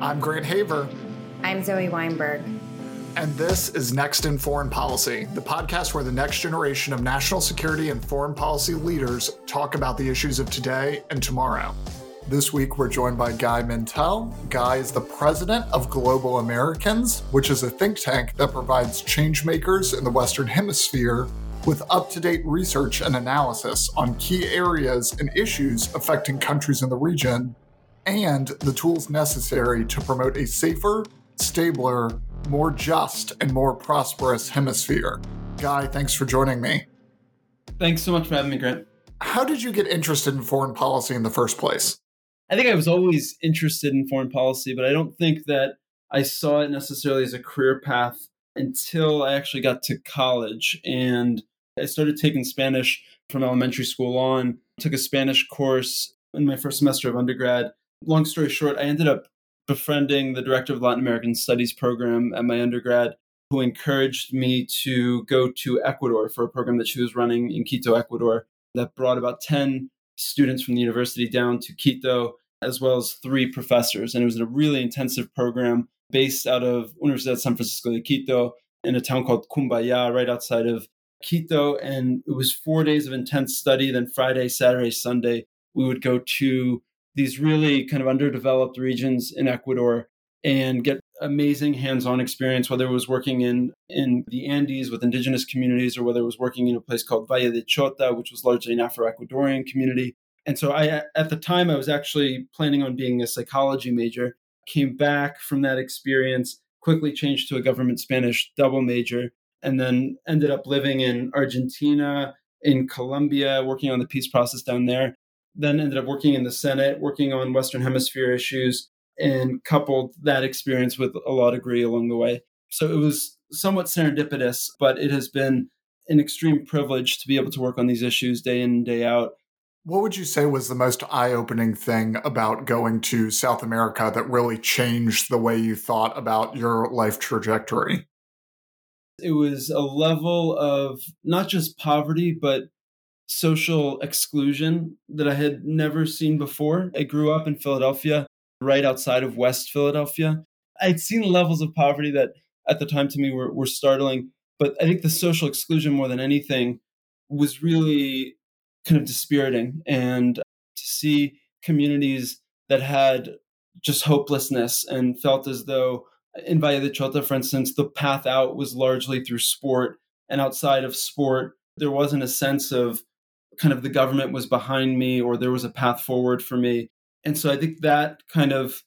I'm Grant Haver. I'm Zoe Weinberg. And this is Next in Foreign Policy, the podcast where the next generation of national security and foreign policy leaders talk about the issues of today and tomorrow. This week, we're joined by Guy Mentel. Guy is the president of Global Americans, which is a think tank that provides changemakers in the Western Hemisphere with up to date research and analysis on key areas and issues affecting countries in the region, and the tools necessary to promote a safer, stabler, more just, and more prosperous hemisphere. Guy, thanks for joining me. Thanks so much for having me, Grant. How did you get interested in foreign policy in the first place? I think I was always interested in foreign policy, but I don't think that I saw it necessarily as a career path until I actually got to college. And I started taking Spanish from elementary school on, took a Spanish course in my first semester of undergrad. Long story short, I ended up befriending the director of Latin American Studies program at my undergrad, who encouraged me to go to Ecuador for a program that she was running in Quito, Ecuador, that brought about 10 students from the university down to Quito, as well as three professors. And it was a really intensive program based out of Universidad San Francisco de Quito in a town called Cumbaya, right outside of Quito. And it was four days of intense study. Then Friday, Saturday, Sunday, we would go to these really kind of underdeveloped regions in Ecuador and get amazing hands-on experience whether it was working in in the Andes with indigenous communities or whether it was working in a place called Valle de Chota which was largely an Afro-Ecuadorian community. And so I at the time I was actually planning on being a psychology major. Came back from that experience quickly changed to a government Spanish double major and then ended up living in Argentina in Colombia working on the peace process down there then ended up working in the Senate, working on Western Hemisphere issues, and coupled that experience with a law degree along the way. So it was somewhat serendipitous, but it has been an extreme privilege to be able to work on these issues day in and day out. What would you say was the most eye opening thing about going to South America that really changed the way you thought about your life trajectory? It was a level of not just poverty, but social exclusion that I had never seen before. I grew up in Philadelphia, right outside of West Philadelphia. I'd seen levels of poverty that at the time to me were, were startling, but I think the social exclusion more than anything was really kind of dispiriting. And to see communities that had just hopelessness and felt as though in Valle de Chota, for instance, the path out was largely through sport. And outside of sport, there wasn't a sense of kind of the government was behind me or there was a path forward for me. And so I think that kind of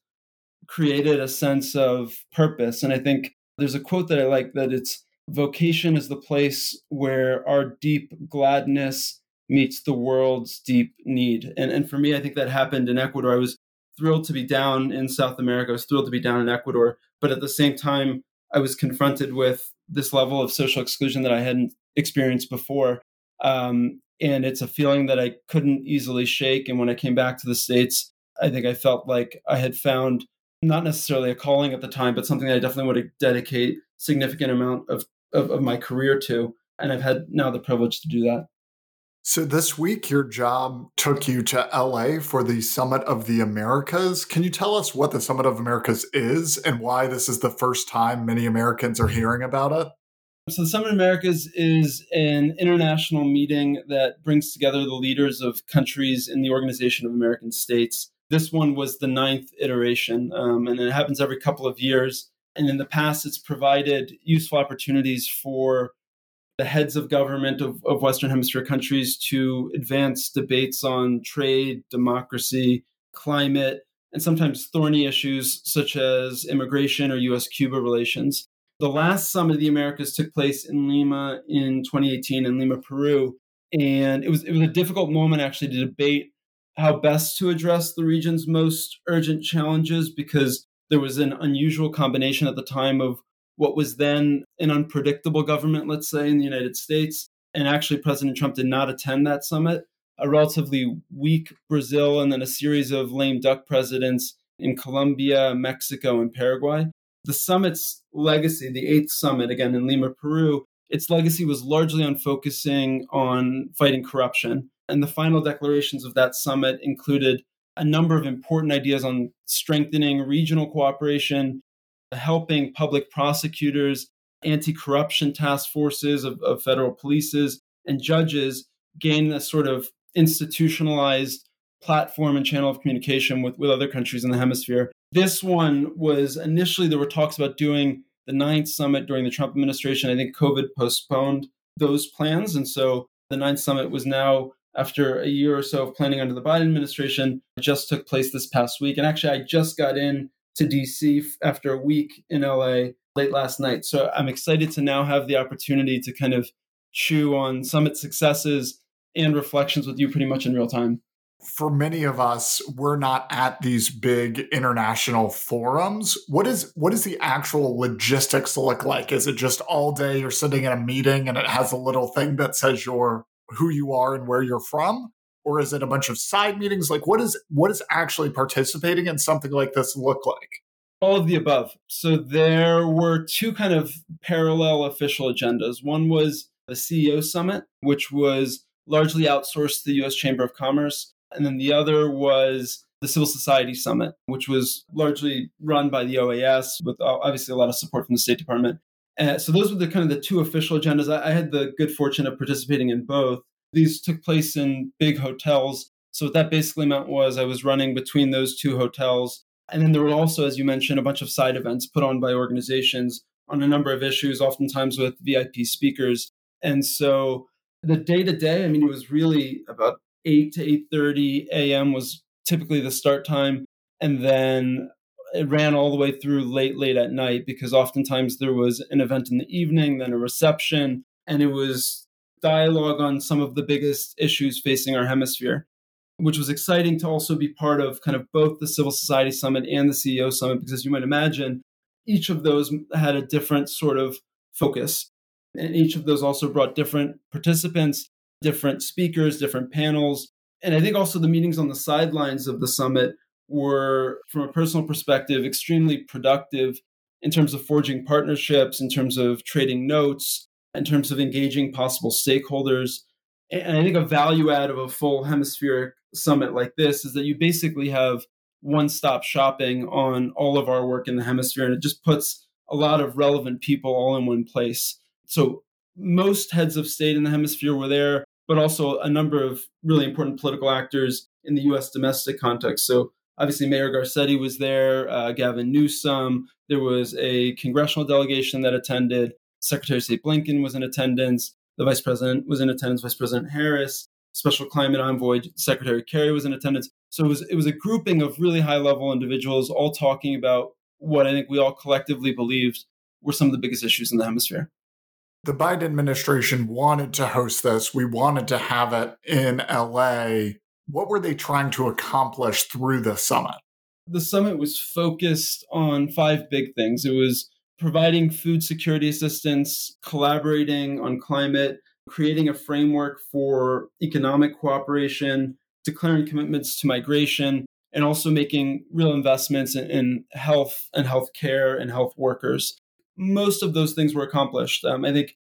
created a sense of purpose. And I think there's a quote that I like that it's vocation is the place where our deep gladness meets the world's deep need. And, and for me, I think that happened in Ecuador. I was thrilled to be down in South America. I was thrilled to be down in Ecuador. But at the same time, I was confronted with this level of social exclusion that I hadn't experienced before. Um, and it's a feeling that I couldn't easily shake. And when I came back to the States, I think I felt like I had found not necessarily a calling at the time, but something that I definitely to dedicate significant amount of, of, of my career to. And I've had now the privilege to do that. So this week, your job took you to LA for the Summit of the Americas. Can you tell us what the Summit of Americas is and why this is the first time many Americans are hearing about it? So, the Summit of Americas is an international meeting that brings together the leaders of countries in the Organization of American States. This one was the ninth iteration, um, and it happens every couple of years. And in the past, it's provided useful opportunities for the heads of government of, of Western Hemisphere countries to advance debates on trade, democracy, climate, and sometimes thorny issues such as immigration or US Cuba relations. The last Summit of the Americas took place in Lima in 2018 in Lima, Peru. And it was it was a difficult moment actually to debate how best to address the region's most urgent challenges because there was an unusual combination at the time of what was then an unpredictable government, let's say, in the United States. And actually, President Trump did not attend that summit. A relatively weak Brazil, and then a series of lame duck presidents in Colombia, Mexico, and Paraguay the summit's legacy, the eighth summit, again in Lima, Peru, its legacy was largely on focusing on fighting corruption. And the final declarations of that summit included a number of important ideas on strengthening regional cooperation, helping public prosecutors, anti corruption task forces of, of federal polices, and judges gain a sort of institutionalized platform and channel of communication with, with other countries in the hemisphere. This one was initially, there were talks about doing the ninth summit during the Trump administration. I think COVID postponed those plans. And so the ninth summit was now, after a year or so of planning under the Biden administration, just took place this past week. And actually, I just got in to DC after a week in LA late last night. So I'm excited to now have the opportunity to kind of chew on summit successes and reflections with you pretty much in real time for many of us we're not at these big international forums. What is what does the actual logistics look like? Is it just all day you're sitting in a meeting and it has a little thing that says you're who you are and where you're from? Or is it a bunch of side meetings? Like what is what is actually participating in something like this look like? All of the above. So there were two kind of parallel official agendas. One was the ceo summit which was largely outsourced to the us chamber of commerce and then the other was the Civil Society Summit, which was largely run by the OAS with uh, obviously a lot of support from the State Department. Uh, so those were the kind of the two official agendas. I, I had the good fortune of participating in both. These took place in big hotels. So what that basically meant was I was running between those two hotels. And then there were also, as you mentioned, a bunch of side events put on by organizations on a number of issues, oftentimes with VIP speakers. And so the day to day, I mean, it was really about 8 to 8.30 a.m. was typically the start time. And then it ran all the way through late, late at night because oftentimes there was an event in the evening, then a reception, and it was dialogue on some of the biggest issues facing our hemisphere, which was exciting to also be part of kind of both the Civil Society Summit and the CEO Summit because, as you might imagine, each of those had a different sort of focus. And each of those also brought different participants different speakers, different panels. And I think also the meetings on the sidelines of the summit were, from a personal perspective, extremely productive in terms of forging partnerships, in terms of trading notes, in terms of engaging possible stakeholders. And I think a value add of a full hemispheric summit like this is that you basically have one stop shopping on all of our work in the hemisphere, and it just puts a lot of relevant people all in one place. So most heads of state in the hemisphere were there, but also a number of really important political actors in the US domestic context. So obviously Mayor Garcetti was there, uh, Gavin Newsom, there was a congressional delegation that attended, Secretary of State Blinken was in attendance, the Vice President was in attendance, Vice President Harris, Special Climate Envoy Secretary Kerry was in attendance. So it was it was a grouping of really high level individuals all talking about what I think we all collectively believed were some of the biggest issues in the hemisphere the Biden administration wanted to host this. We wanted to have it in LA. What were they trying to accomplish through the summit? The summit was focused on five big things. It was providing food security assistance, collaborating on climate, creating a framework for economic cooperation, declaring commitments to migration, and also making real investments in, health and health care and health workers most of those things were accomplished. Um, I think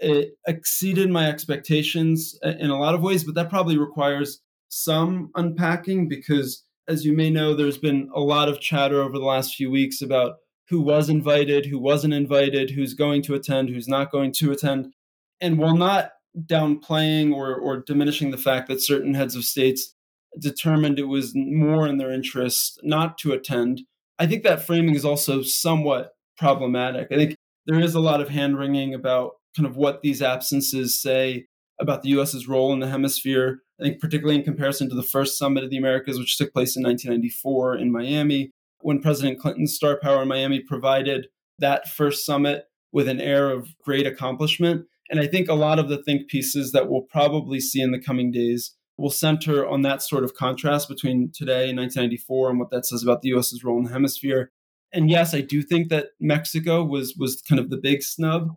it exceeded my expectations in a lot of ways, but that probably requires some unpacking because, as you may know, there's been a lot of chatter over the last few weeks about who was invited, who wasn't invited, who's going to attend, who's not going to attend. And while not downplaying or, or diminishing the fact that certain heads of states determined it was more in their interest not to attend, I think that framing is also somewhat problematic. I think there is a lot of hand wringing about kind of what these absences say about the US's role in the hemisphere. I think, particularly in comparison to the first summit of the Americas, which took place in 1994 in Miami, when President Clinton's star power in Miami provided that first summit with an air of great accomplishment. And I think a lot of the think pieces that we'll probably see in the coming days will center on that sort of contrast between today and 1994 and what that says about the US's role in the hemisphere and yes, I do think that Mexico was was kind of the big snub.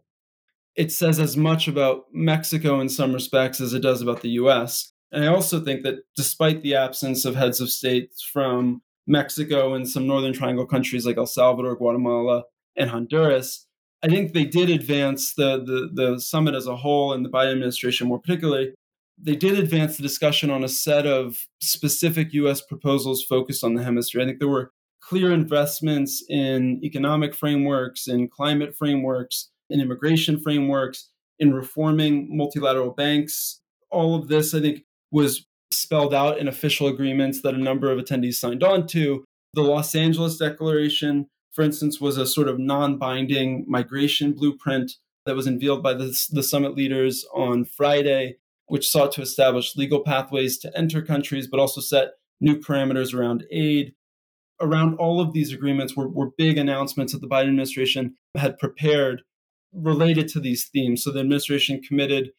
It says as much about Mexico in some respects as it does about the US. And I also think that despite the absence of heads of states from Mexico and some northern triangle countries like El Salvador, Guatemala, and Honduras, I think they did advance the, the, the summit as a whole and the Biden administration more particularly they did advance the discussion on a set of specific US proposals focused on the hemisphere. I think there were clear investments in economic frameworks, in climate frameworks, in immigration frameworks, in reforming multilateral banks. All of this, I think, was spelled out in official agreements that a number of attendees signed on to. The Los Angeles Declaration, for instance, was a sort of non binding migration blueprint that was unveiled by the, the summit leaders on Friday, which sought to establish legal pathways to enter countries, but also set new parameters around aid. Around all of these agreements were, were big announcements that the Biden administration had prepared related to these themes. So the administration committed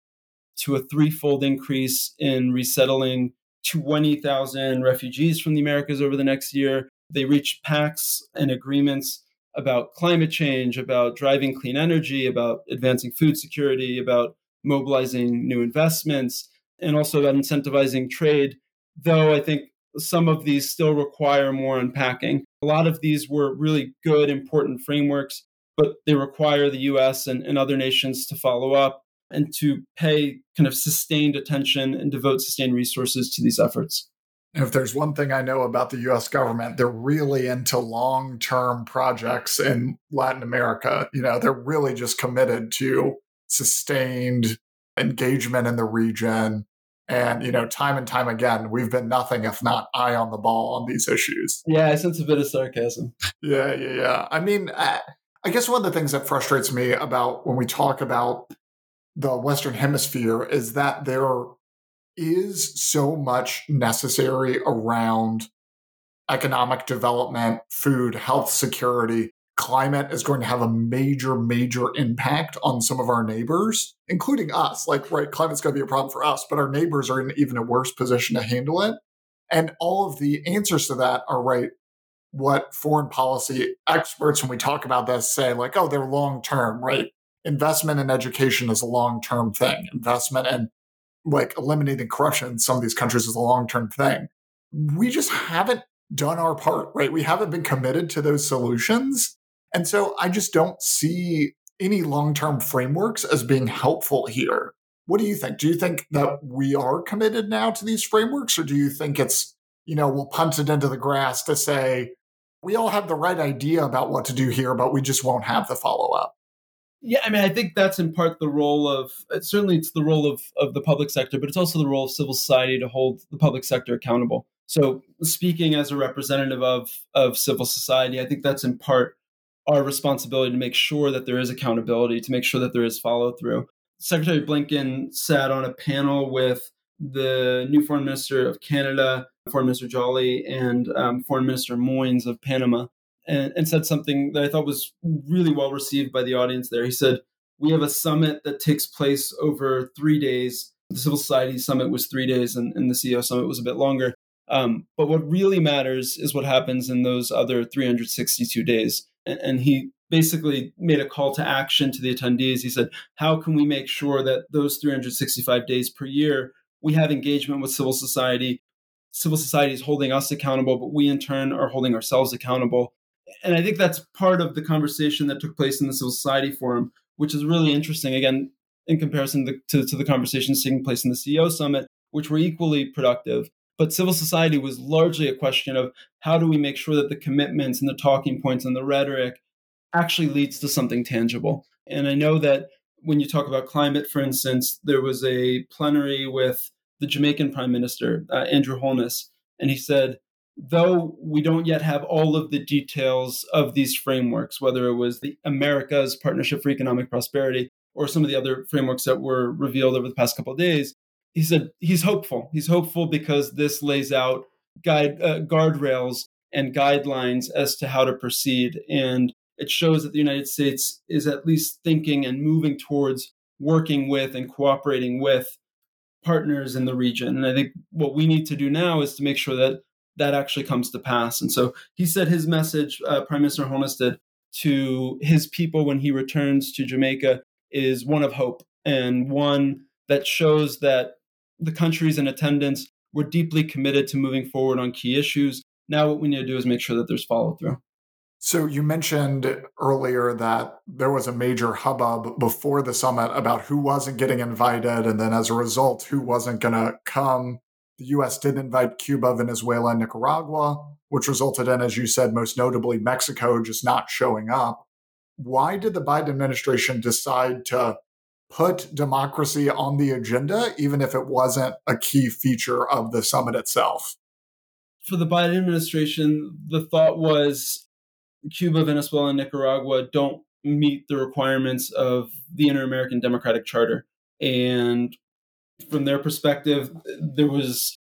to a threefold increase in resettling 20,000 refugees from the Americas over the next year. They reached pacts and agreements about climate change, about driving clean energy, about advancing food security, about mobilizing new investments, and also about incentivizing trade. Though I think some of these still require more unpacking. A lot of these were really good, important frameworks, but they require the US and, and other nations to follow up and to pay kind of sustained attention and devote sustained resources to these efforts. And If there's one thing I know about the US government, they're really into long term projects in Latin America. You know, they're really just committed to sustained engagement in the region. And, you know, time and time again, we've been nothing if not eye on the ball on these issues. Yeah, I sense a bit of sarcasm. Yeah, yeah, yeah. I mean, I, I guess one of the things that frustrates me about when we talk about the Western Hemisphere is that there is so much necessary around economic development, food, health security. Climate is going to have a major, major impact on some of our neighbors, including us. Like, right, climate's going to be a problem for us, but our neighbors are in even a worse position to handle it. And all of the answers to that are right. What foreign policy experts, when we talk about this, say, like, oh, they're long term, right? Investment in education is a long term thing. Investment in like eliminating corruption in some of these countries is a long term thing. We just haven't done our part, right? We haven't been committed to those solutions. And so I just don't see any long term frameworks as being helpful here. What do you think? Do you think that we are committed now to these frameworks, or do you think it's, you know, we'll punt it into the grass to say, we all have the right idea about what to do here, but we just won't have the follow up? Yeah, I mean, I think that's in part the role of uh, certainly it's the role of of the public sector, but it's also the role of civil society to hold the public sector accountable. So, speaking as a representative of of civil society, I think that's in part our responsibility to make sure that there is accountability, to make sure that there is follow through. Secretary Blinken sat on a panel with the new foreign minister of Canada, Foreign Minister Joly, and um, Foreign Minister Mouynes of Panama and, and said something that I thought was really well received by the audience there. He said, We have a summit that takes place over three days. The civil society summit was three days, and, and the CEO summit was a bit longer. Um, but what really matters is what happens in those other 362 days. And, and he basically made a call to action to the attendees. He said, How can we make sure that those 365 days per year we have engagement with civil society? Civil society is holding us accountable, but we in turn are holding ourselves accountable and I think that's part of the conversation that took place in the civil society forum, which is really interesting. Again, in comparison to, to, to the conversations taking place in the CEO summit, which were equally productive. But civil society was largely a question of how do we make sure that the commitments and the talking points and the rhetoric actually leads to something tangible. And I know that when you talk about climate, for instance, there was a plenary with the Jamaican Prime Minister, uh, Andrew Holness, and he said, though we don't yet have all of the details of these frameworks, whether it was the America's Partnership for Economic Prosperity or some of the other frameworks that were revealed over the past couple of days, he said he's hopeful. He's hopeful because this lays out guide uh, guardrails and guidelines as to how to proceed, and it shows that the United States is at least thinking and moving towards working with and cooperating with partners in the region. And I think what we need to do now is to make sure that that actually comes to pass. And so he said his message, uh, Prime Minister Holness to his people when he returns to Jamaica is one of hope and one that shows that the countries in attendance were deeply committed to moving forward on key issues. Now, what we need to do is make sure that there's follow through. So you mentioned earlier that there was a major hubbub before the summit about who wasn't getting invited, and then as a result, who wasn't going to come. The US did invite Cuba, Venezuela, and Nicaragua, which resulted in, as you said, most notably Mexico just not showing up. Why did the Biden administration decide to put democracy on the agenda, even if it wasn't a key feature of the summit itself? For the Biden administration, the thought was Cuba, Venezuela, and Nicaragua don't meet the requirements of the Inter American Democratic Charter. And from their perspective, there was,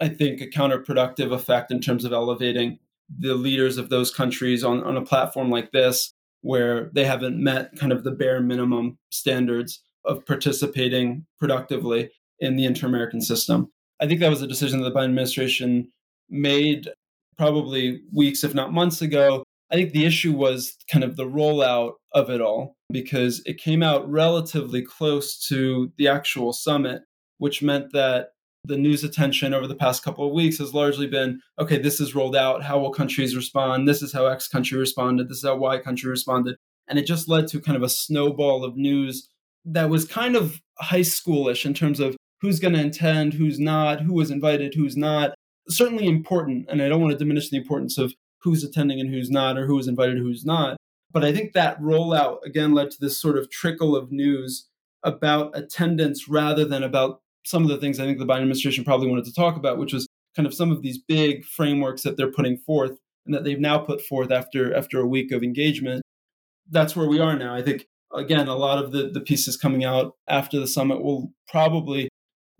I think, a counterproductive effect in terms of elevating the leaders of those countries on, on a platform like this, where they haven't met kind of the bare minimum standards of participating productively in the inter American system. I think that was a decision that the Biden administration made probably weeks, if not months ago. I think the issue was kind of the rollout of it all because it came out relatively close to the actual summit, which meant that the news attention over the past couple of weeks has largely been okay, this is rolled out. How will countries respond? This is how X country responded. This is how Y country responded. And it just led to kind of a snowball of news that was kind of high schoolish in terms of who's going to attend, who's not, who was invited, who's not. Certainly important. And I don't want to diminish the importance of who's attending and who's not, or who was invited, who's not. But I think that rollout again led to this sort of trickle of news about attendance rather than about some of the things I think the Biden administration probably wanted to talk about, which was kind of some of these big frameworks that they're putting forth and that they've now put forth after after a week of engagement. That's where we are now. I think again, a lot of the, the pieces coming out after the summit will probably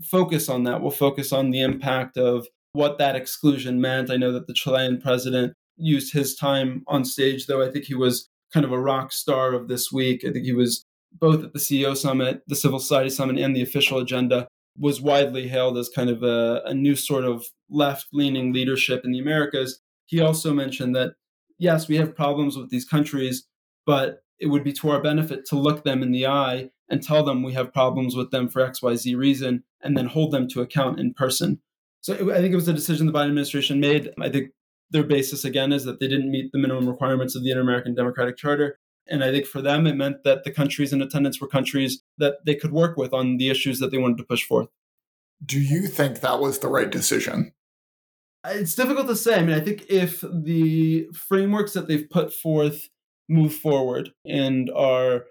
focus on that. We'll focus on the impact of what that exclusion meant. I know that the Chilean president used his time on stage, though I think he was kind of a rock star of this week. I think he was both at the CEO summit, the civil society summit, and the official agenda was widely hailed as kind of a, a new sort of left leaning leadership in the Americas. He also mentioned that, yes, we have problems with these countries, but it would be to our benefit to look them in the eye and tell them we have problems with them for XYZ reason and then hold them to account in person. So I think it was a decision the Biden administration made. I think their basis, again, is that they didn't meet the minimum requirements of the Inter American Democratic Charter. And I think for them, it meant that the countries in attendance were countries that they could work with on the issues that they wanted to push forth. Do you think that was the right decision? Uh, it's difficult to say. I mean, I think if the frameworks that they've put forth move forward and are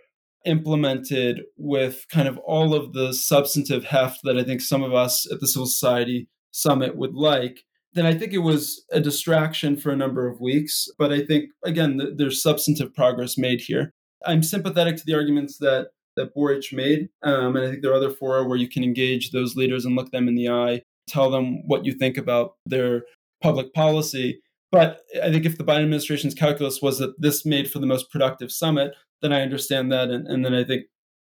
implemented with kind of all of the substantive heft that I think some of us at the Civil Society Summit would like, then I think it was a distraction for a number of weeks. But I think, again, th- there's substantive progress made here. I'm sympathetic to the arguments that that Boric made, um, and I think there are other fora where you can engage those leaders and look them in the eye, tell them what you think about their public policy. But I think if the Biden administration's calculus was that this made for the most productive summit, then I understand that, and, and then I think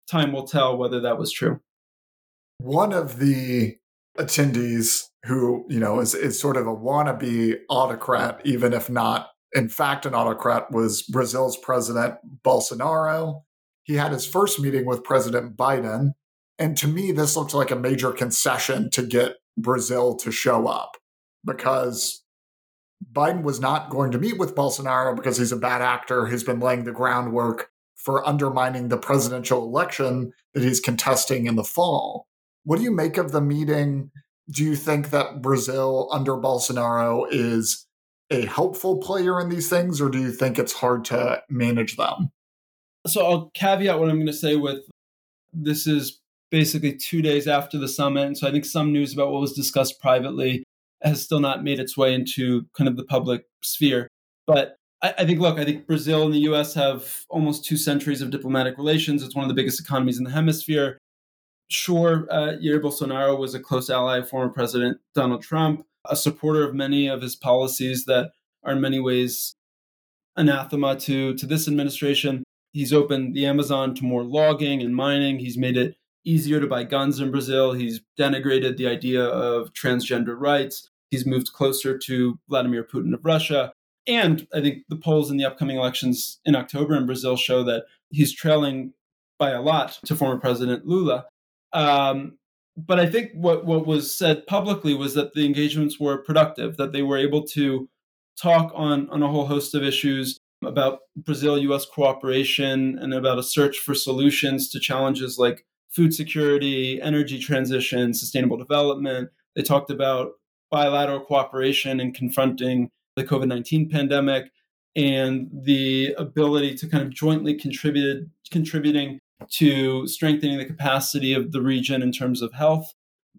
time will tell whether that was true. One of the attendees who, you know, is, is sort of a wannabe autocrat, even if not, in fact, an autocrat, was Brazil's president, Bolsonaro. He had his first meeting with President Biden. And to me, this looks like a major concession to get Brazil to show up because Biden was not going to meet with Bolsonaro because he's a bad actor who's been laying the groundwork for undermining the presidential election that he's contesting in the fall. What do you make of the meeting? Do you think that Brazil under Bolsonaro is a helpful player in these things, or do you think it's hard to manage them? So I'll caveat what I'm going to say with this is basically two days after the summit. And so I think some news about what was discussed privately has still not made its way into kind of the public sphere. But I, I, think, look, I think Brazil and the US have almost two centuries of diplomatic relations. It's one of the biggest economies in the hemisphere. Sure, uh, Jair Bolsonaro was a close ally of former President Donald Trump, a supporter of many of his policies that are in many ways anathema to, to this administration. He's opened the Amazon to more logging and mining. He's made it easier to buy guns in Brazil. He's denigrated the idea of transgender rights. He's moved closer to Vladimir Putin of Russia. And I think the polls in the upcoming elections in October in Brazil show that he's trailing by a lot to former President Lula. Um, but I think what, what was said publicly was that the engagements were productive, that they were able to talk on, on a whole host of issues about Brazil US cooperation and about a search for solutions to challenges like food security, energy transition, sustainable development. They talked about bilateral cooperation in confronting the COVID 19 pandemic and the ability to kind of jointly contribute, contributing to strengthening the capacity of the region in terms of health.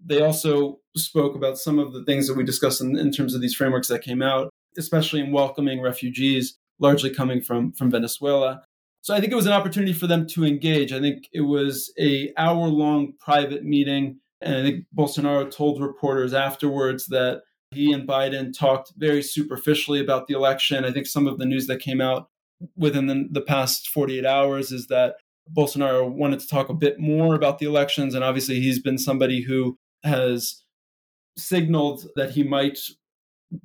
They also spoke about some of the things that we discussed in, in terms of these frameworks that came out, especially in welcoming refugees, largely coming from, from Venezuela. So I think it was an opportunity for them to engage. I think it was a hour long private meeting, and I think Bolsonaro told reporters afterwards that he and Biden talked very superficially about the election. I think some of the news that came out within the, the past 48 hours is that Bolsonaro wanted to talk a bit more about the elections, and obviously he's been somebody who has signaled that he might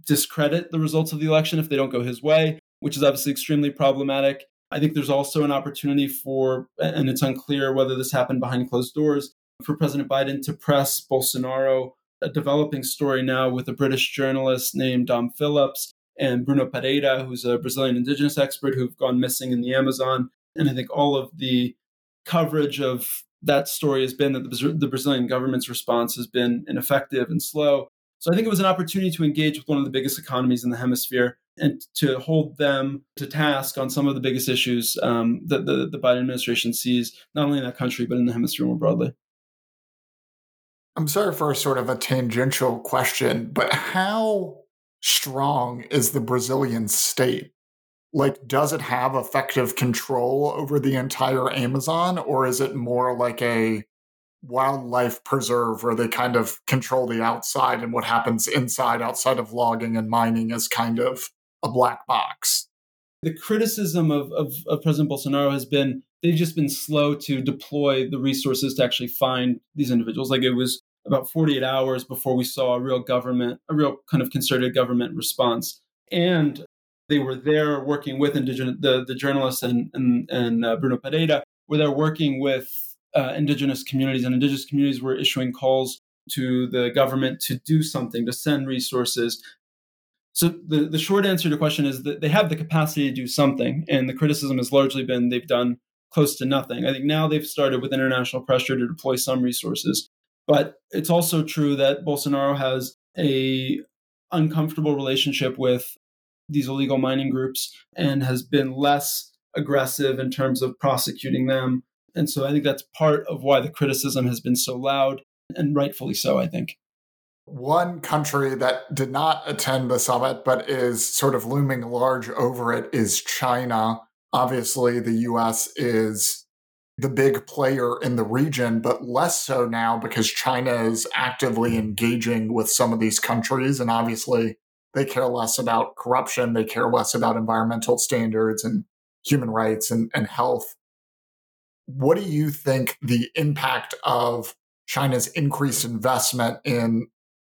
discredit the results of the election if they don't go his way, which is obviously extremely problematic. I think there's also an opportunity for, and it's unclear whether this happened behind closed doors, for President Biden to press Bolsonaro a developing story now with a British journalist named Dom Phillips and Bruno Pereira, who's a Brazilian indigenous expert who've gone missing in the Amazon. And I think all of the coverage of that story has been that the, the Brazilian government's response has been ineffective and slow. So I think it was an opportunity to engage with one of the biggest economies in the hemisphere and to hold them to task on some of the biggest issues um, that the, the Biden administration sees, not only in that country, but in the hemisphere more broadly. I'm sorry for sort of a tangential question, but how strong is the Brazilian state? Like, does it have effective control over the entire Amazon, or is it more like a wildlife preserve where they kind of control the outside and what happens inside, outside of logging and mining is kind of a black box? The criticism of, of, of President Bolsonaro has been they've just been slow to deploy the resources to actually find these individuals. Like it was about 48 hours before we saw a real government, a real kind of concerted government response. And they were there working with indigenous, the, the journalists and, and, and uh, Bruno Pereira were there working with uh, indigenous communities, and indigenous communities were issuing calls to the government to do something, to send resources. So the, the short answer to the question is that they have the capacity to do something, and the criticism has largely been they've done close to nothing. I think now they've started with international pressure to deploy some resources. But it's also true that Bolsonaro has a uncomfortable relationship with these illegal mining groups and has been less aggressive in terms of prosecuting them. And so I think that's part of why the criticism has been so loud and rightfully so, I think. One country that did not attend the summit but is sort of looming large over it is China. Obviously, the US is the big player in the region, but less so now because China is actively engaging with some of these countries. And obviously, they care less about corruption, they care less about environmental standards and human rights and, and health. What do you think the impact of China's increased investment in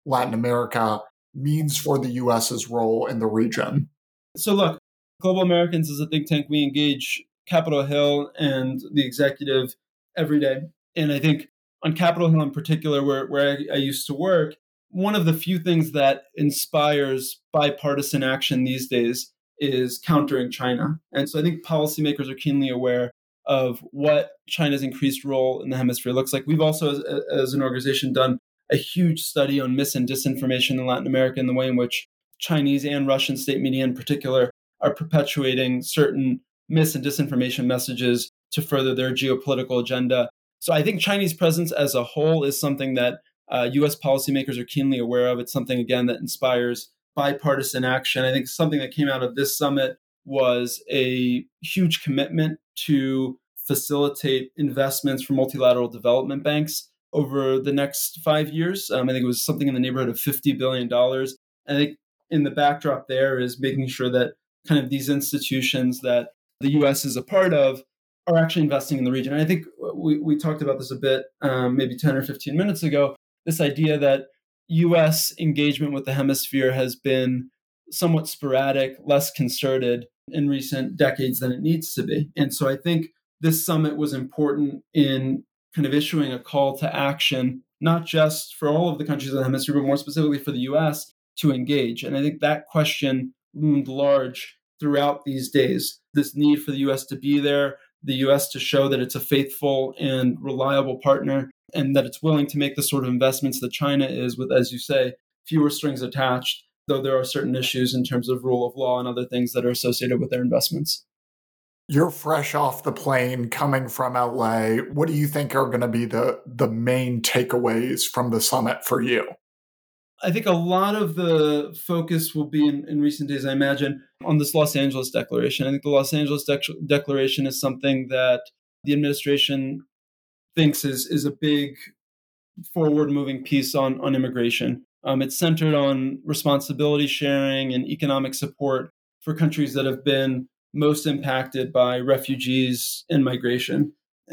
Latin America means for the US's role in the region? So, look, Global Americans is a think tank. We engage Capitol Hill and the executive every day. And I think on Capitol Hill in particular, where, where I, I used to work, one of the few things that inspires bipartisan action these days is countering China. And so I think policymakers are keenly aware of what China's increased role in the hemisphere looks like. We've also, as, as, an organization, done a huge study on mis and disinformation in Latin America and the way in which Chinese and Russian state media in particular are perpetuating certain mis and disinformation messages to further their geopolitical agenda. So I think Chinese presence as a whole is something that uh, US policymakers are keenly aware of. It's something, again, that inspires bipartisan action. I think something that came out of this summit was a huge commitment to facilitate investments for multilateral development banks over the next five years. Um, I think it was something in the neighborhood of $50 billion. I think in the backdrop there is making sure that kind of these institutions that the US is a part of are actually investing in the region. And I think we, we talked about this a bit um, maybe 10 or 15 minutes ago this idea that US engagement with the hemisphere has been somewhat sporadic, less concerted in recent decades than it needs to be. And so I think this summit was important in kind of issuing a call to action, not just for all of the countries in the hemisphere, but more specifically for the US to engage. And I think that question loomed large throughout these days. This need for the US to be there, the US to show that it's a faithful and reliable partner, and that it's willing to make the sort of investments that China is, with, as you say, fewer strings attached, though there are certain issues in terms of rule of law and other things that are associated with their investments. You're fresh off the plane coming from LA. What do you think are going to be the, the main takeaways from the summit for you? I think a lot of the focus will be in, in recent days, I imagine, on this Los Angeles Declaration. I think the Los Angeles De- Declaration is something that the administration thinks is is a big forward moving piece on on immigration. Um, it's centered on responsibility sharing and economic support for countries that have been most impacted by refugees and migration.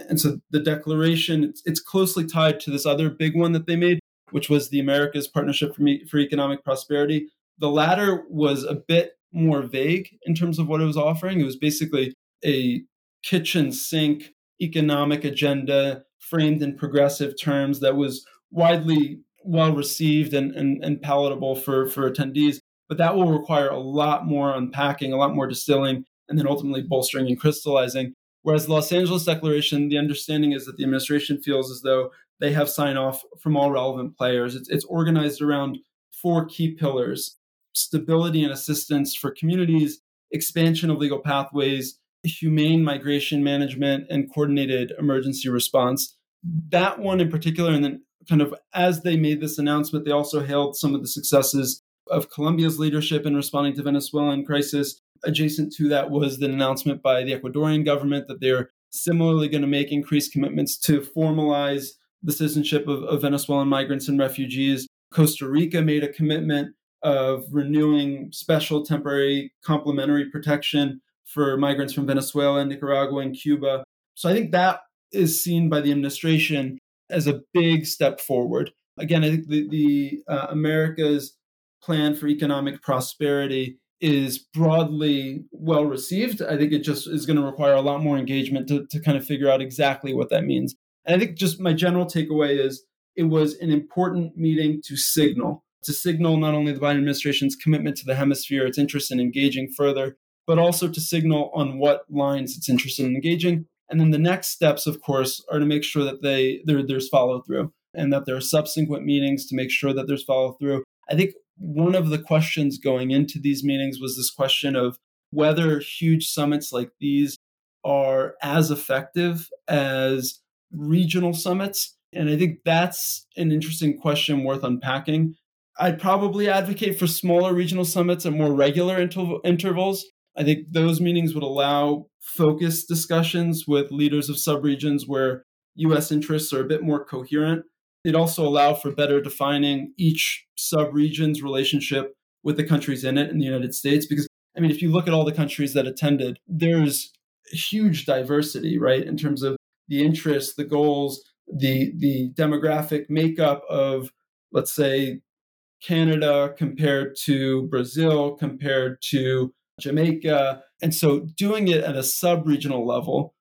And so the declaration it's, it's closely tied to this other big one that they made, which was the America's Partnership for, Me- for Economic Prosperity. The latter was a bit more vague in terms of what it was offering. It was basically a kitchen sink economic agenda framed in progressive terms that was widely well received and, and, and palatable for, for attendees. But that will require a lot more unpacking, a lot more distilling, and then ultimately bolstering and crystallizing. Whereas the Los Angeles Declaration, the understanding is that the administration feels as though they have sign off from all relevant players. It's, it's organized around four key pillars stability and assistance for communities, expansion of legal pathways, humane migration management, and coordinated emergency response. That one in particular, and then kind of as they made this announcement, they also hailed some of the successes of Colombia's leadership in responding to Venezuelan crisis. Adjacent to that was the announcement by the Ecuadorian government that they're similarly going to make increased commitments to formalize the citizenship of, of Venezuelan migrants and refugees. Costa Rica made a commitment of renewing special temporary complementary protection for migrants from Venezuela, and Nicaragua, and Cuba. So I think that is seen by the administration as a big step forward. Again, I think the, the uh, America's plan for economic prosperity is broadly well received. I think it just is going to require a lot more engagement to, to kind of figure out exactly what that means. And I think just my general takeaway is it was an important meeting to signal, to signal not only the Biden administration's commitment to the hemisphere, its interest in engaging further, but also to signal on what lines it's interested in engaging. And then the next steps, of course, are to make sure that they there, there's follow through and that there are subsequent meetings to make sure that there's follow through. I think one of the questions going into these meetings was this question of whether huge summits like these are as effective as regional summits. And I think that's an interesting question worth unpacking. I'd probably advocate for smaller regional summits at more regular inter- intervals. I think those meetings would allow focused discussions with leaders of subregions where US interests are a bit more coherent. It also allow for better defining each subregion's relationship with the countries in it in the United States. Because, I mean, if you look at all the countries that attended, there's huge diversity, right, in terms of the interests, the goals, the the demographic makeup of, let's say, Canada compared to Brazil, compared to Jamaica. And so doing it at a sub regional level,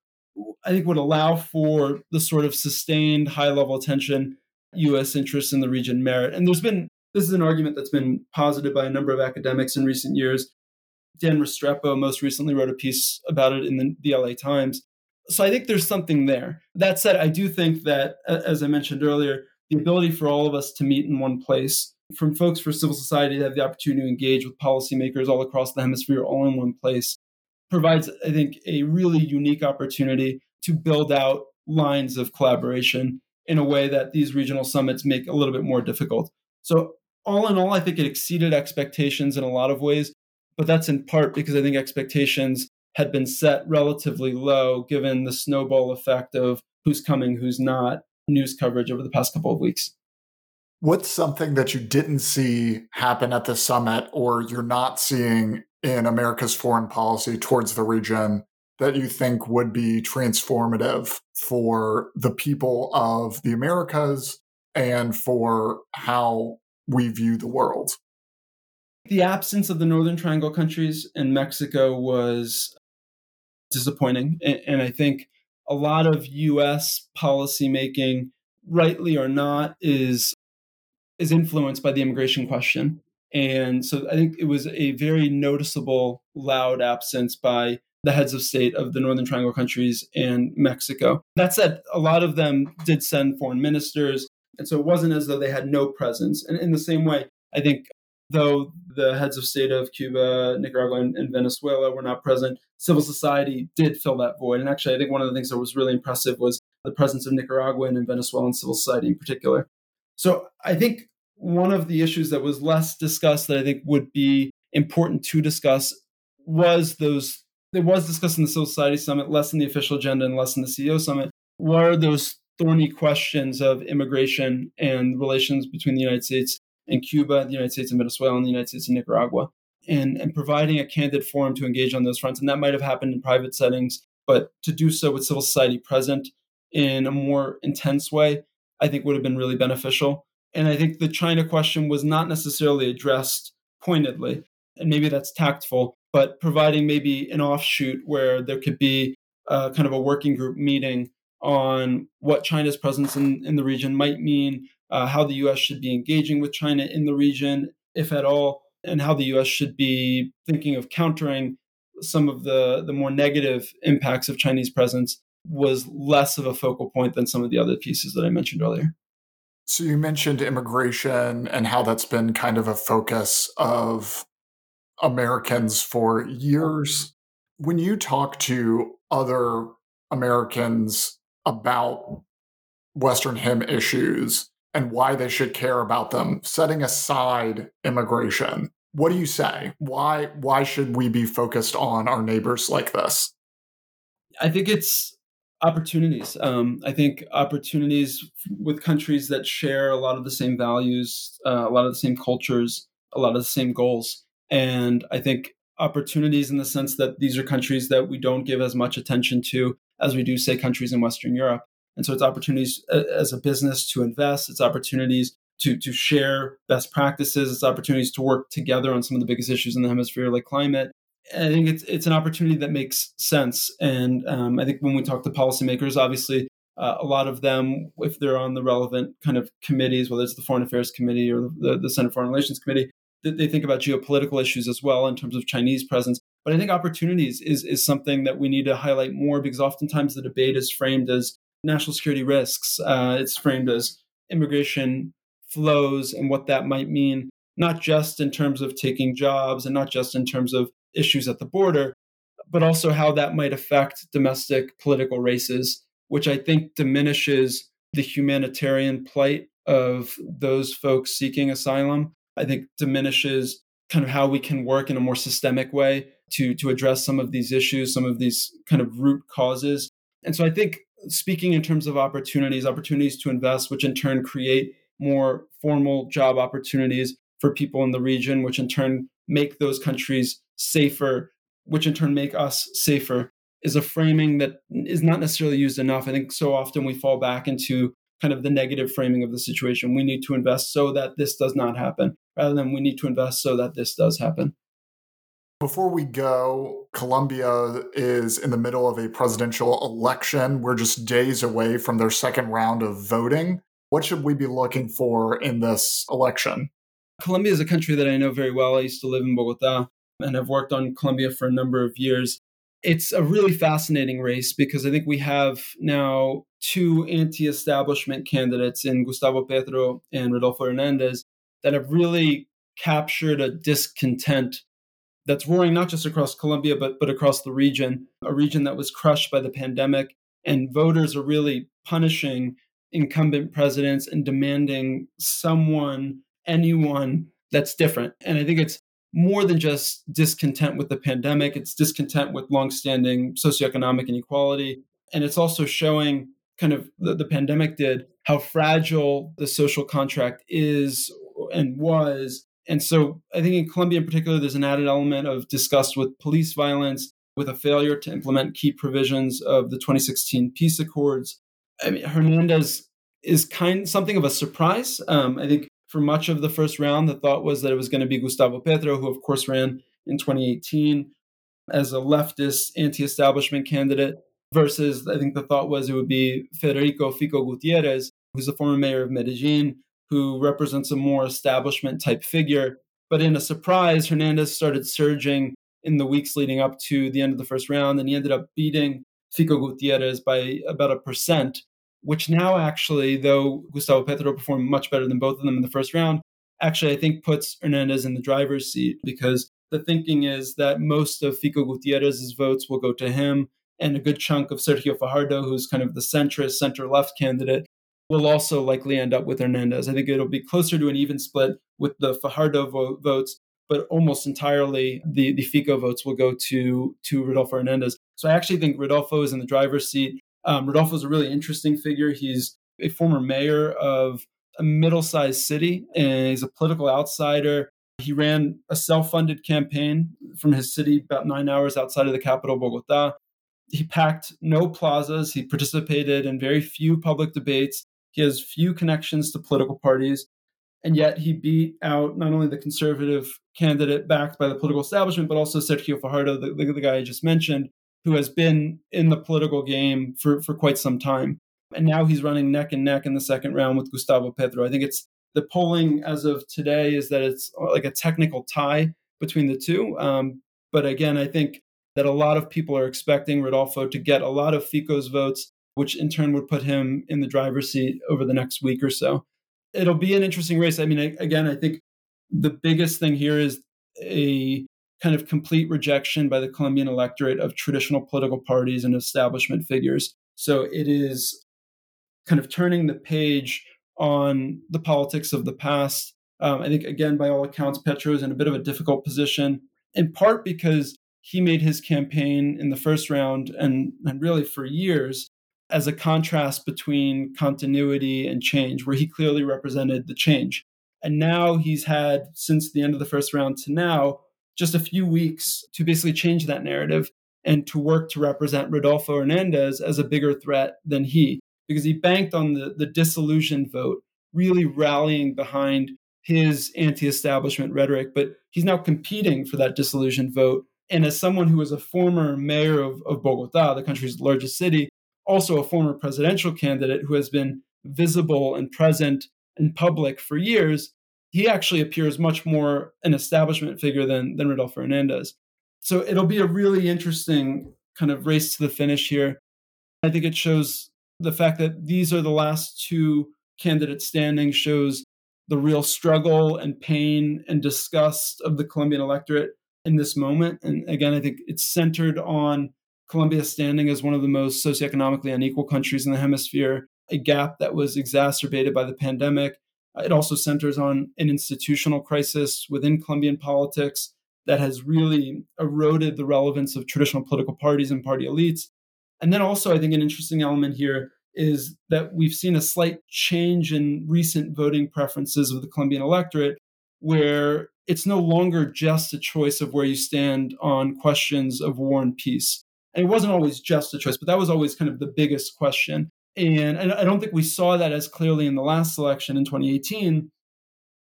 I think would allow for the sort of sustained high level attention US interests in the region merit. And there's been, this is an argument that's been posited by a number of academics in recent years. Dan Restrepo most recently wrote a piece about it in the, the LA Times. So I think there's something there. That said, I do think that, as I mentioned earlier, the ability for all of us to meet in one place, from folks for civil society to have the opportunity to engage with policymakers all across the hemisphere all in one place, provides, I think, a really unique opportunity to build out lines of collaboration in a way that these regional summits make a little bit more difficult. So, all in all, I think it exceeded expectations in a lot of ways, but that's in part because I think expectations had been set relatively low given the snowball effect of who's coming, who's not news coverage over the past couple of weeks. What's something that you didn't see happen at the summit or you're not seeing in America's foreign policy towards the region that you think would be transformative for the people of the Americas and for how we view the world? The absence of the Northern Triangle countries and Mexico was disappointing. And, I think a lot of US policymaking, rightly or not, is is influenced by the immigration question. And so I think it was a very noticeable, loud absence by the heads of state of the Northern Triangle countries and Mexico. That said, a lot of them did send foreign ministers. And so it wasn't as though they had no presence. And in the same way, I think though the heads of state of Cuba, Nicaragua, and, and, Venezuela were not present, civil society did fill that void. And actually, I think one of the things that was really impressive was the presence of Nicaraguan and Venezuelan civil society in particular. So I think one of the issues that was less discussed that I think would be important to discuss was those there was discussed in the civil society summit, less in the official agenda and less in the CEO summit, were those thorny questions of immigration and relations between the United States and Cuba, the United States and Venezuela, and the United States and Nicaragua, and, and providing a candid forum to engage on those fronts. And that might have happened in private settings, but to do so with civil society present in a more intense way, I think would have been really beneficial. And I think the China question was not necessarily addressed pointedly, and maybe that's tactful, but providing maybe an offshoot where there could be a, kind of a working group meeting on what China's presence in, in the region might mean, uh, how the US should be engaging with China in the region, if at all, and how the US should be thinking of countering some of the, the more negative impacts of Chinese presence was less of a focal point than some of the other pieces that I mentioned earlier. So you mentioned immigration and how that's been kind of a focus of Americans for years. When you talk to other Americans about Western Hemisphere issues and why they should care about them, setting aside immigration, what do you say? Why why should we be focused on our neighbors like this? I think it's opportunities. Um, I think opportunities with countries that share a lot of the same values, uh, a lot of the same cultures, a lot of the same goals. And I think opportunities in the sense that these are countries that we don't give as much attention to as we do, say, countries in Western Europe. And so it's opportunities as a business to invest, it's opportunities to, to share best practices, it's opportunities to work together on some of the biggest issues in the hemisphere, like climate. I think it's it's an opportunity that makes sense, and um, I think when we talk to policymakers, obviously uh, a lot of them, if they're on the relevant kind of committees, whether it's the Foreign Affairs Committee or the, the Senate Foreign Relations Committee, they think about geopolitical issues as well in terms of Chinese presence. But I think opportunities is, is something that we need to highlight more because oftentimes the debate is framed as national security risks. Uh, it's framed as immigration flows and what that might mean, not just in terms of taking jobs and not just in terms of issues at the border, but also how that might affect domestic political races, which I think diminishes the humanitarian plight of those folks seeking asylum I think diminishes kind of how we can work in a more systemic way to to address some of these issues, some of these kind of root causes. And so I think speaking in terms of opportunities, opportunities to invest, which in turn create more formal job opportunities for people in the region, which in turn make those countries safer, which in turn make us safer, is a framing that is not necessarily used enough. I think so often we fall back into kind of the negative framing of the situation. We need to invest so that this does not happen, rather than we need to invest so that this does happen. Before we go, Colombia is in the middle of a presidential election. We're just days away from their second round of voting. What should we be looking for in this election? Colombia is a country that I know very well. I used to live in Bogota and have worked on Colombia for a number of years it's a really fascinating race because I think we have now two anti establishment candidates in Gustavo Petro and Rodolfo Hernandez that have really captured a discontent that's roaring not just across Colombia, but, but across the region, a region that was crushed by the pandemic. And voters are really punishing incumbent presidents and demanding someone, anyone that's different. And I think it's more than just discontent with the pandemic. It's discontent with longstanding socioeconomic inequality. And it's also showing kind of the, the pandemic did how fragile the social contract is and was. And so I think in Colombia in particular, there's an added element of disgust with police violence, with a failure to implement key provisions of the 2016 peace accords. I mean, Hernandez is kind something of a surprise. Um, I think for much of the first round, the thought was that it was going to be Gustavo Petro, who of course ran in 2018 as a leftist anti-establishment candidate, versus I think the thought was it would be Federico Fico Gutierrez, who's the former mayor of Medellin, who represents a more establishment type figure. But in a surprise, Hernandez started surging in the weeks leading up to the end of the first round, and he ended up beating Fico Gutierrez by about a percent, which now actually, though Gustavo Petro performed much better than both of them in the first round, actually I think puts Hernandez in the driver's seat because the thinking is that most of Fico Gutierrez's votes will go to him, and a good chunk of Sergio Fajardo, who's kind of the centrist, center left candidate, will also likely end up with Hernandez. I think it'll be closer to an even split with the Fajardo vo- votes, but almost entirely the, the Fico votes will go to, to Rodolfo Hernandez. So I actually think Rodolfo is in the driver's seat. Um, Rodolfo is a really interesting figure. He's a former mayor of a middle sized city, and he's a political outsider. He ran a self funded campaign from his city about nine hours outside of the capital, Bogota. He packed no plazas. He participated in very few public debates. He has few connections to political parties. And yet he beat out not only the conservative candidate backed by the political establishment, but also Sergio Fajardo, the, the, the guy I just mentioned, who has been in the political game for, for quite some time. And now he's running neck and neck in the second round with Gustavo Petro. I think it's the polling as of today is that it's uh, like a technical tie between the two. Um, but again, I think that a lot of people are expecting Rodolfo to get a lot of Fico's votes, which in turn would put him in the driver's seat over the next week or so. It'll be an interesting race. I mean, again, I think the biggest thing here is a kind of complete rejection by the Colombian electorate of traditional political parties and establishment figures. So it is kind of turning the page on the politics of the past. Um, I think, again, by all accounts, Petro is in a bit of a difficult position, in part because he made his campaign in the first round and, and really for years as a contrast between continuity and change, where he clearly represented the change. And now he's had, since the end of the first round to now, just a few weeks to basically change that narrative and to work to represent Rodolfo Hernandez as a bigger threat than he because he banked on the, the disillusioned vote, really rallying behind his anti establishment rhetoric. But he's now competing for that disillusioned vote. And as someone who was a former mayor of, of Bogota, the country's largest city, also a former presidential candidate who has been visible and present in public for years, he actually appears much more an establishment figure than, than Rodolfo Hernandez. So it'll be a really interesting kind of race to the finish here. I think it shows the fact that these are the last two candidates standing shows the real struggle and pain and disgust of the Colombian electorate in this moment. And again, I think it's centered on Colombia standing as one of the most socioeconomically unequal countries in the hemisphere, a gap that was exacerbated by the pandemic. It also centers on an institutional crisis within Colombian politics that has really eroded the relevance of traditional political parties and party elites and then also, I think an interesting element here is that we've seen a slight change in recent voting preferences of the Colombian electorate, where it's no longer just a choice of where you stand on questions of war and peace. And it wasn't always just a choice, but that was always kind of the biggest question. And I don't think we saw that as clearly in the last election in 2018,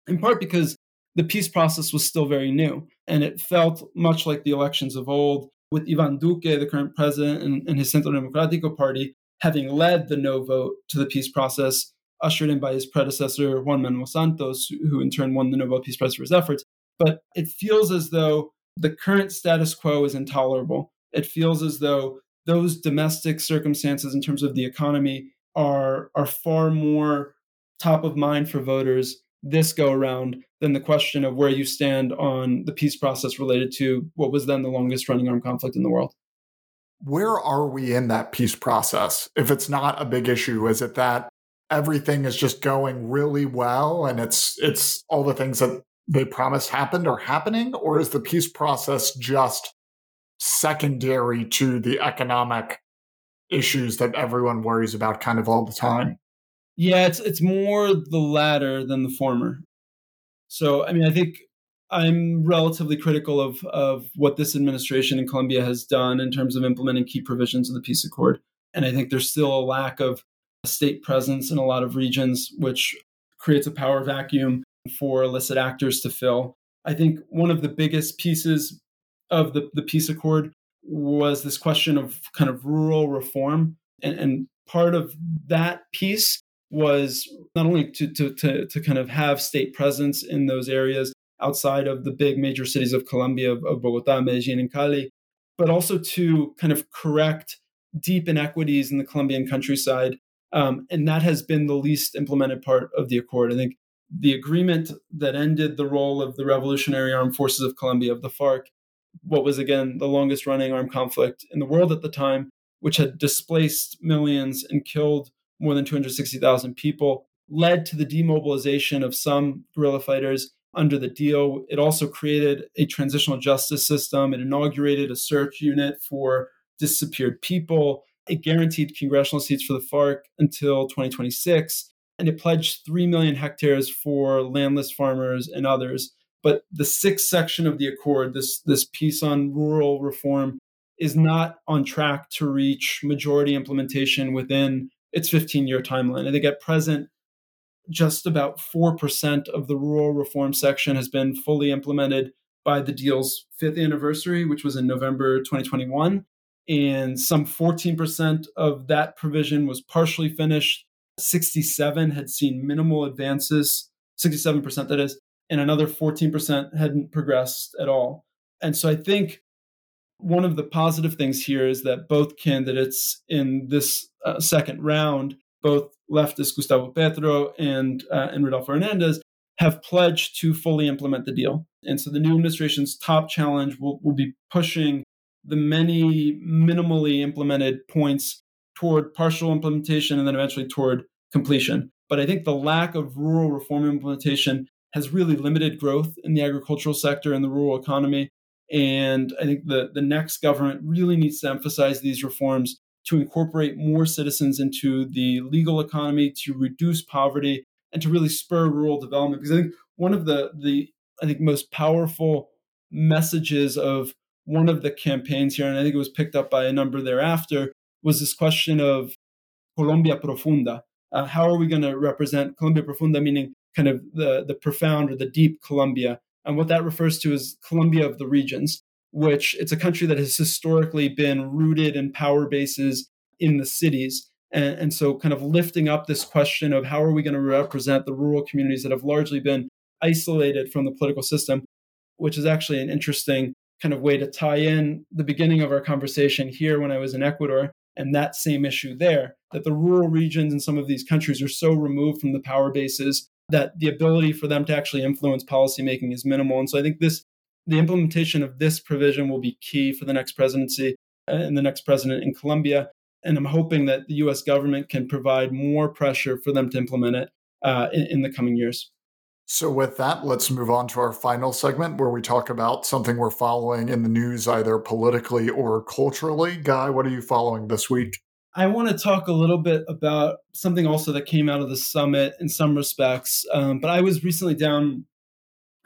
in part because the peace process was still very new and it felt much like the elections of old with Ivan Duque, the current president, and, and his Centro Democrático party having led the no vote to the peace process, ushered in by his predecessor, Juan Manuel Santos, who in turn won the Nobel Peace Prize for his efforts. But it feels as though the current status quo is intolerable. It feels as though those domestic circumstances in terms of the economy are, are far more top of mind for voters this go around than the question of where you stand on the peace process related to what was then the longest running armed conflict in the world. Where are we in that peace process? If it's not a big issue, is it that everything is just going really well and it's it's all the things that they promised happened are happening or is the peace process just secondary to the economic issues that everyone worries about kind of all the time? Yeah, it's it's more the latter than the former. So, I mean, I think I'm relatively critical of of what this administration in Colombia has done in terms of implementing key provisions of the peace accord, and I think there's still a lack of state presence in a lot of regions, which creates a power vacuum for illicit actors to fill. I think one of the biggest pieces of the, the peace accord was this question of kind of rural reform. And, and part of that piece was not only to, to, to, to kind of have state presence in those areas, outside of the big major cities of Colombia, of, of Bogota, Medellin, and Cali, but also to kind of correct deep inequities in the Colombian countryside. Um, and that has been the least implemented part of the accord. I think the agreement that ended the role of the Revolutionary Armed Forces of Colombia, of the FARC, what was again the longest running armed conflict in the world at the time, which had displaced millions and killed more than 260,000 people, led to the demobilization of some guerrilla fighters under the deal. It also created a transitional justice system. It inaugurated a search unit for disappeared people. It guaranteed congressional seats for the FARC until 2026. And it pledged 3 million hectares for landless farmers and others. But the sixth section of the accord, this, this piece on rural reform, is not on track to reach majority implementation within its 15 year timeline. I think at present, just about 4% of the rural reform section has been fully implemented by the deal's fifth anniversary, which was in November 2021. And some 14% of that provision was partially finished. 67 had seen minimal advances, 67% that is, and another 14% hadn't progressed at all. And so I think one of the positive things here is that both candidates in this uh, second round, both leftist Gustavo Petro and, uh, and Rodolfo Hernandez, have pledged to fully implement the deal. And so the new administration's top challenge will, will be pushing the many minimally implemented points toward partial implementation and then eventually toward completion. But I think the lack of rural reform implementation has really limited growth in the agricultural sector and the rural economy. And I think the, the next government really needs to emphasize these reforms to incorporate more citizens into the legal economy, to reduce poverty, and to really spur rural development. Because I think one of the the I think most powerful messages of one of the campaigns here, and I think it was picked up by a number thereafter, was this question of Colombia Profunda. Uh, how are we going to represent Colombia Profunda, meaning kind of the, the profound or the deep Colombia? And what that refers to is Colombia of the regions which it's a country that has historically been rooted in power bases in the cities. And, and so, kind of lifting up this question of how are we going to represent the rural communities that have largely been isolated from the political system, which is actually an interesting kind of way to tie in the beginning of our conversation here when I was in Ecuador and that same issue there that the rural regions in some of these countries are so removed from the power bases that the ability for them to actually influence policymaking is minimal. And so I think this the implementation of this provision will be key for the next presidency and the next president in Colombia. And I'm hoping that the US government can provide more pressure for them to implement it uh, in, in the coming years. So, with that, let's move on to our final segment where we talk about something we're following in the news, either politically or culturally. Guy, what are you following this week? I want to talk a little bit about something also that came out of the summit in some respects. Um, but I was recently down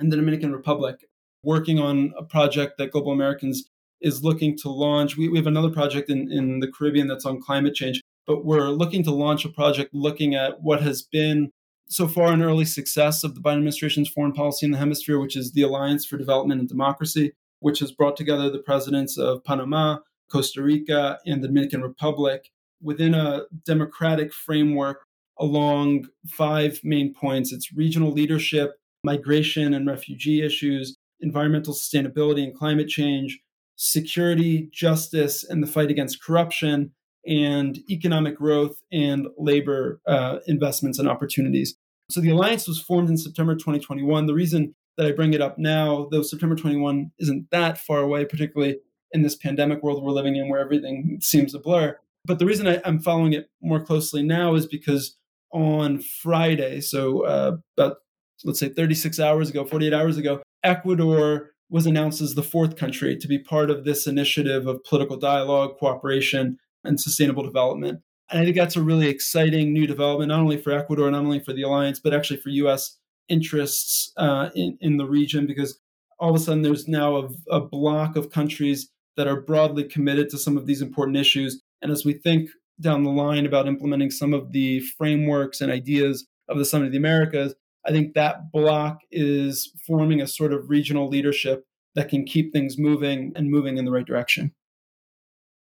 in the Dominican Republic working on a project that Global Americans is looking to launch. We, we have another project in, in the Caribbean that's on climate change, but we're looking to launch a project looking at what has been so far an early success of the Biden administration's foreign policy in the hemisphere, which is the Alliance for Development and Democracy, which has brought together the presidents of Panama, Costa Rica, and the Dominican Republic within a democratic framework along five main points it's regional leadership, migration and refugee issues, environmental sustainability and climate change, security, justice, and the fight against corruption, and economic growth and labor uh, investments and opportunities. So the alliance was formed in September 2021. The reason that I bring it up now, though September 21 isn't that far away, particularly in this pandemic world we're living in where everything seems a blur. But the reason I, am following it more closely now is because on Friday, so uh, about let's say 36 hours ago, 48 hours ago, Ecuador was announced as the fourth country to be part of this initiative of political dialogue, cooperation, and sustainable development. And I think that's a really exciting new development, not only for Ecuador, not only for the alliance, but actually for U.S. interests uh, in, in the region, because all of a sudden there's now a, a block of countries that are broadly committed to some of these important issues. And as we think down the line about implementing some of the frameworks and ideas of the Summit of the Americas, I think that block is forming a sort of regional leadership that can keep things moving and moving in the right direction.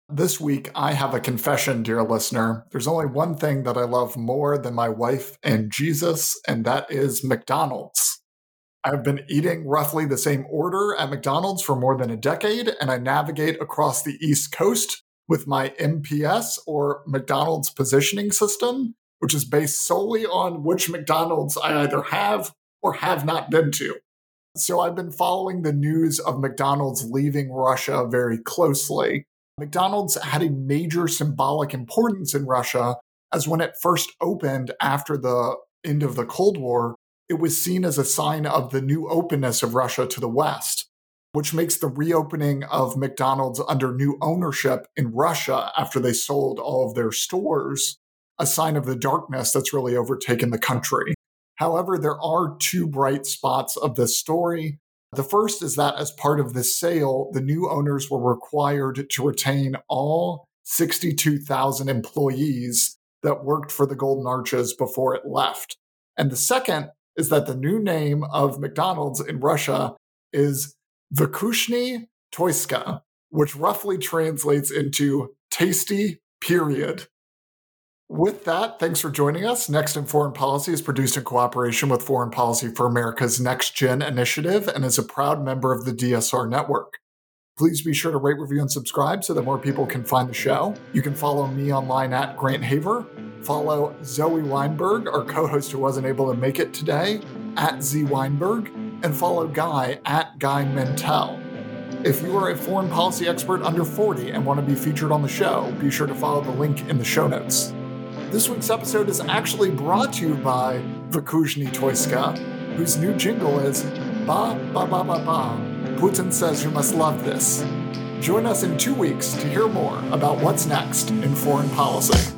This week, I have a confession, dear listener. There's only one thing that I love more than my wife and Jesus, and that is McDonald's. I've been eating roughly the same order at McDonald's for more than a decade, and I navigate across the East Coast with my MPS or McDonald's positioning system, which is based solely on which McDonald's I either have or have not been to. So I've been following the news of McDonald's leaving Russia very closely. McDonald's had a major symbolic importance in Russia as when it first opened after the end of the Cold War, it was seen as a sign of the new openness of Russia to the West, which makes the reopening of McDonald's under new ownership in Russia after they sold all of their stores a sign of the darkness that's really overtaken the country. However, there are two bright spots of this story. The first is that as part of the sale, the new owners were required to retain all 62,000 employees that worked for the Golden Arches before it left. And the second is that the new name of McDonald's in Russia is Vkushny Toyska, which roughly translates into tasty period. With that, thanks for joining us. Next in Foreign Policy is produced in cooperation with Foreign Policy for America's Next Gen initiative and is a proud member of the DSR network. Please be sure to rate, review, and subscribe so that more people can find the show. You can follow me online at Grant Haver, follow Zoe Weinberg, our co host who wasn't able to make it today, at Z Weinberg, and follow Guy at Guy Mentel. If you are a foreign policy expert under 40 and want to be featured on the show, be sure to follow the link in the show notes. This week's episode is actually brought to you by Vkushny Toyska, whose new jingle is Ba Ba Ba Ba Ba. Putin says you must love this. Join us in two weeks to hear more about what's next in foreign policy.